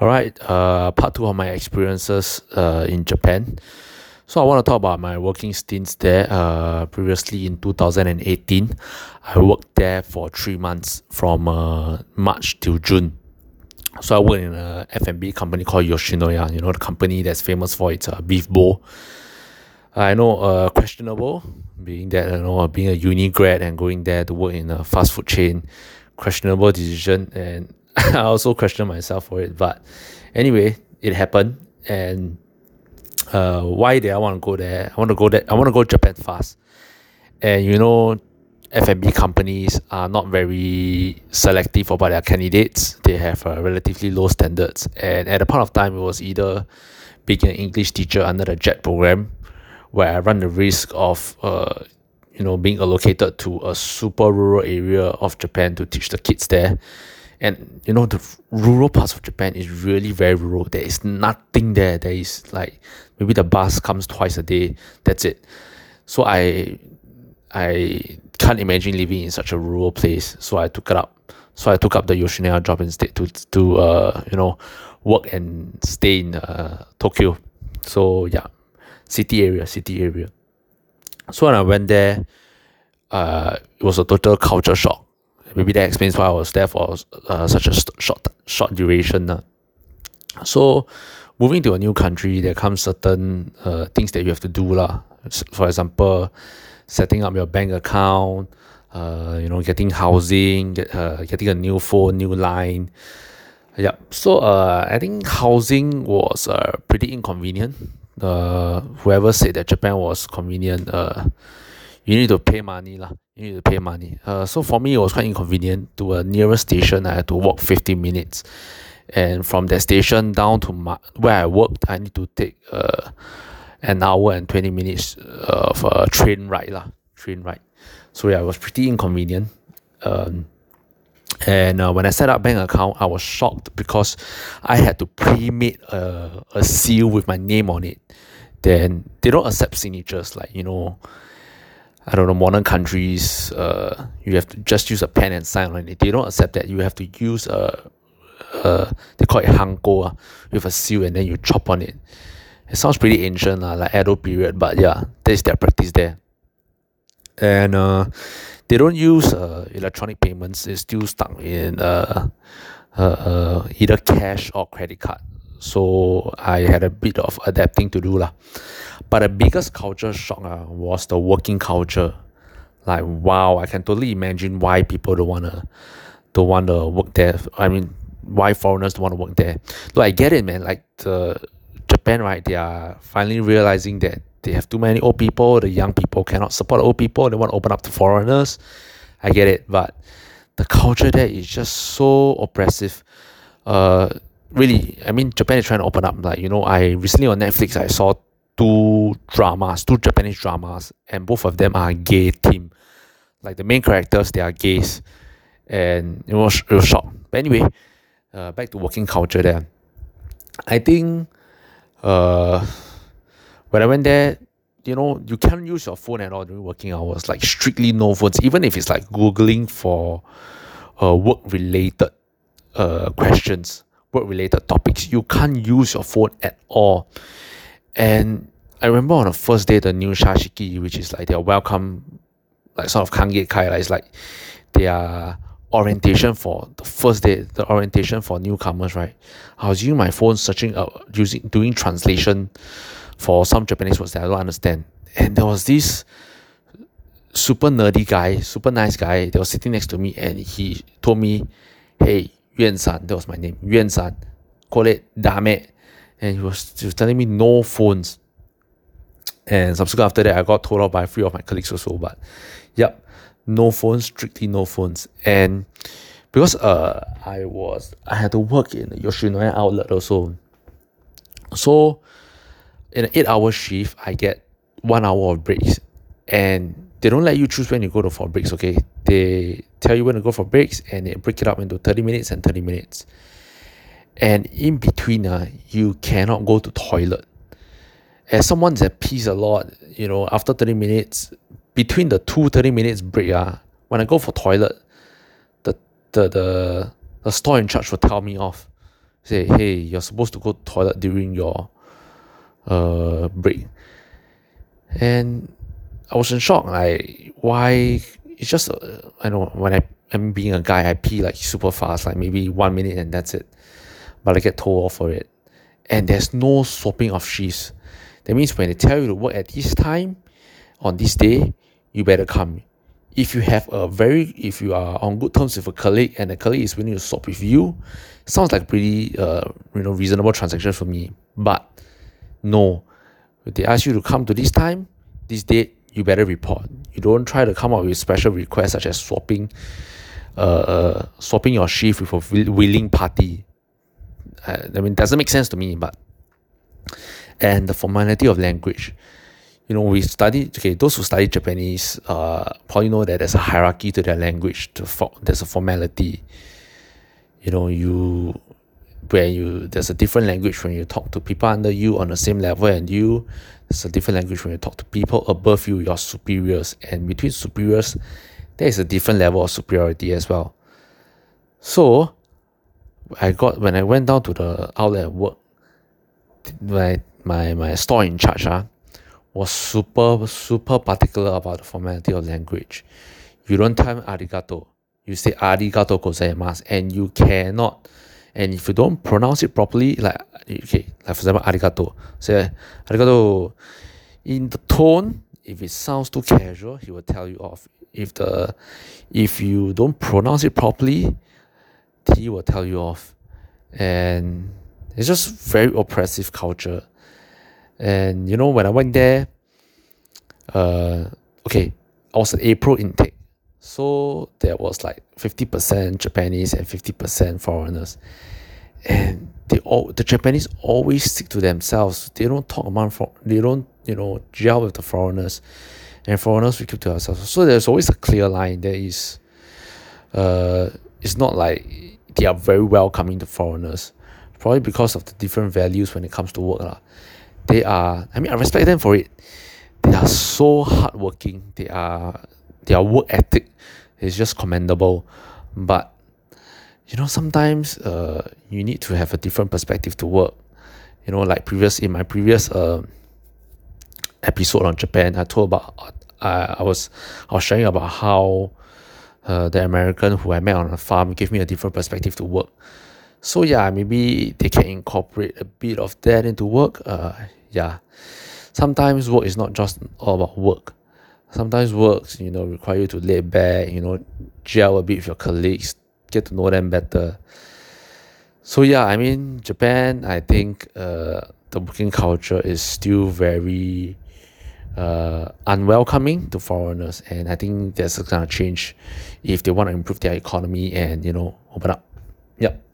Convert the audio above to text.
All right, uh, part two of my experiences uh, in Japan. So I want to talk about my working stints there. Uh, previously in 2018, I worked there for three months from uh, March till June. So I worked in a F&B company called Yoshinoya. You know the company that's famous for its uh, beef bowl. I know uh, questionable being that you know being a uni grad and going there to work in a fast food chain, questionable decision and I also question myself for it. But anyway, it happened. And uh, why did I want to go there? I want to go there. I want to go Japan fast. And you know, F&B companies are not very selective about their candidates. They have uh, relatively low standards. And at a point of time, it was either being an English teacher under the JET program, where I run the risk of uh, you know being allocated to a super rural area of Japan to teach the kids there and you know the rural parts of Japan is really very rural. There is nothing there. There is like maybe the bus comes twice a day. That's it. So I I can't imagine living in such a rural place. So I took it up. So I took up the Yoshinoya job instead to to uh you know work and stay in uh, Tokyo. So yeah, city area, city area. So when I went there, uh, it was a total culture shock maybe that explains why I was there for uh, such a short short duration. So moving to a new country, there comes certain uh, things that you have to do lah. For example, setting up your bank account, uh, you know, getting housing, get, uh, getting a new phone, new line. Yeah, so uh, I think housing was uh, pretty inconvenient. Uh, whoever said that Japan was convenient, uh, you need to pay money lah. You need to pay money. Uh, so for me, it was quite inconvenient. To a nearest station, I had to walk 15 minutes, and from that station down to my, where I worked, I need to take uh, an hour and 20 minutes of a train ride lah. Train ride. So yeah, it was pretty inconvenient. Um, and uh, when I set up bank account, I was shocked because I had to pre-made a, a seal with my name on it. Then they don't accept signatures like you know I don't know modern countries uh, you have to just use a pen and sign on it. They don't accept that. You have to use a, a they call it hanko uh, with a seal and then you chop on it. It sounds pretty ancient uh, like Edo period but yeah that's their practice there. And uh, they don't use uh, electronic payments. It's still stuck in uh, uh, uh, either cash or credit card. So I had a bit of adapting to do lah but the biggest culture shock uh, was the working culture. Like wow, I can totally imagine why people don't wanna don't wanna work there. I mean, why foreigners don't wanna work there. Look, I get it, man. Like the Japan, right? They are finally realizing that they have too many old people. The young people cannot support old people. They want to open up to foreigners. I get it, but the culture there is just so oppressive. Uh, really, I mean, Japan is trying to open up. Like you know, I recently on Netflix I saw two dramas, two Japanese dramas, and both of them are gay team. Like the main characters, they are gays, and it was it was shock. But anyway, uh, back to working culture there. I think, uh, when I went there, you know, you can't use your phone at all during working hours. Like strictly no phones, even if it's like googling for, uh, work related, uh, questions, work related topics. You can't use your phone at all and I remember on the first day, the nyusha shiki, which is like their welcome, like sort of kangei kai, like, it's like their orientation for the first day, the orientation for newcomers, right? I was using my phone searching, uh, using, doing translation for some Japanese words that I don't understand. And there was this super nerdy guy, super nice guy, that was sitting next to me and he told me, hey, Yuan San, that was my name, Yuan San, call it Dame and he was, telling me no phones. And subsequently after that, I got told off by three of my colleagues also. But yep, no phones, strictly no phones. And because uh I was I had to work in Yoshinoya outlet also. So in an eight hour shift, I get one hour of breaks. And they don't let you choose when you go to for breaks, okay? They tell you when to go for breaks and they break it up into 30 minutes and 30 minutes and in between uh, you cannot go to toilet as someone that pees a lot you know after 30 minutes between the two 30 minutes break uh, when I go for toilet the the the, the store in charge will tell me off say, hey, you're supposed to go to toilet during your uh, break. And I was in shock. Like, why? It's just, uh, I know, when I am being a guy, I pee like super fast, like maybe one minute and that's it. But I get told off for it. And there's no swapping of shifts. That means when they tell you to work at this time, on this day, you better come. If you have a very, if you are on good terms with a colleague and the colleague is willing to swap with you, sounds like pretty, uh, you know, reasonable transaction for me. But no, if they ask you to come to this time, this date, you better report. You don't try to come up with special requests such as swapping, uh, uh swapping your shift with a willing party. Uh, I mean, doesn't make sense to me, but and the formality of language. You know, we study okay. Those who study Japanese, uh, probably know that there's a hierarchy to their language. To for, there's a formality. You know, you where you there's a different language when you talk to people under you on the same level and you. There's a different language when you talk to people above you, your superiors, and between superiors, there is a different level of superiority as well. So, I got when I went down to the outlet at work, my my my store in charge ah, was super super particular about the formality of language. You don't tell arigato. You say arigato gozaimasu and you cannot and if you don't pronounce it properly, like okay, like for example arigato. Say arigato in the tone, if it sounds too casual, he will tell you off. If the if you don't pronounce it properly, he will tell you off. And it's just very oppressive culture. And you know, when I went there, uh, okay, I was an April intake. So there was like 50% Japanese and 50% foreigners. And they all the Japanese always stick to themselves. They don't talk among for they don't, you know, gel with the foreigners. And foreigners we keep to ourselves. So there's always a clear line. There is uh it's not like they are very welcoming to foreigners. Probably because of the different values when it comes to work. La they are I mean I respect them for it. They are so hardworking. They are their work ethic is just commendable. But you know sometimes uh you need to have a different perspective to work. You know, like previous in my previous uh, episode on Japan, I told about uh, I was I was sharing about how uh, the American who I met on a farm gave me a different perspective to work. So yeah, maybe they can incorporate a bit of that into work. Uh, yeah sometimes work is not just all about work sometimes works you know require you to lay back you know gel a bit with your colleagues get to know them better so yeah i mean japan i think uh, the working culture is still very uh, unwelcoming to foreigners. And i think a kind of change if they want to improve their economy and you know open up. Yep